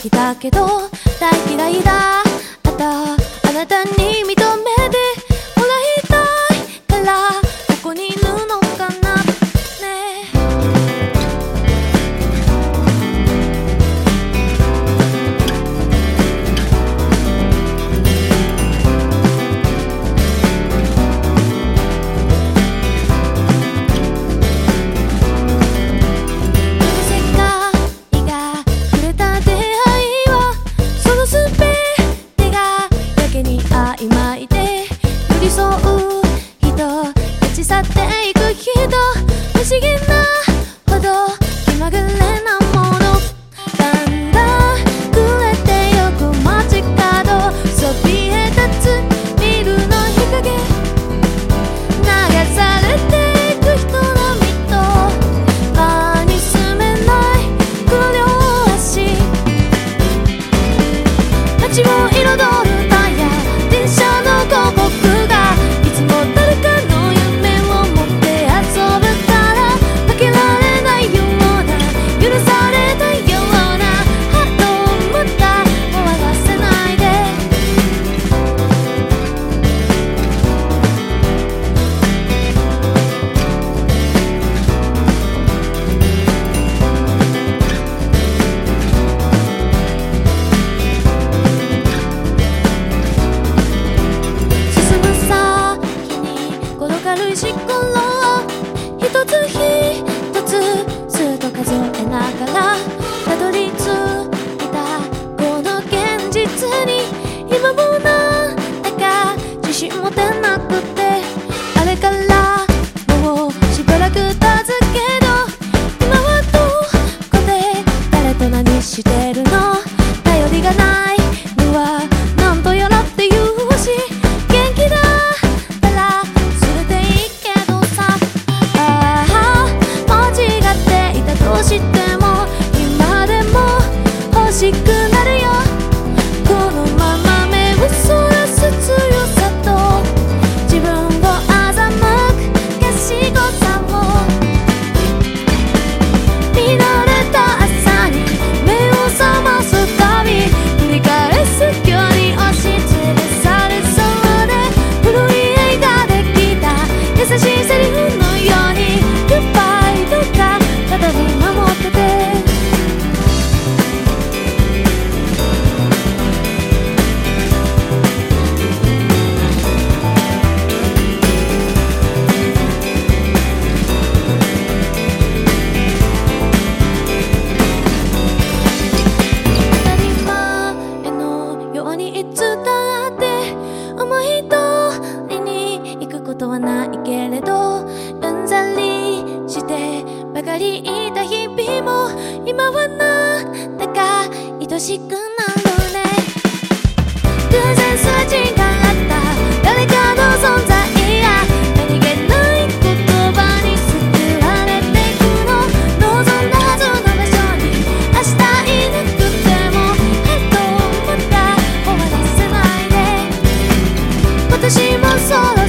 きだけど大嫌いだ。あたあなたに見今てるの？頼りがない。しくなるね。偶然すれ違った。誰かの存在や。何気ない言葉に救われてくの。望んだはずの場所に。明日いなくても。へと思った。終わらせないで私もそう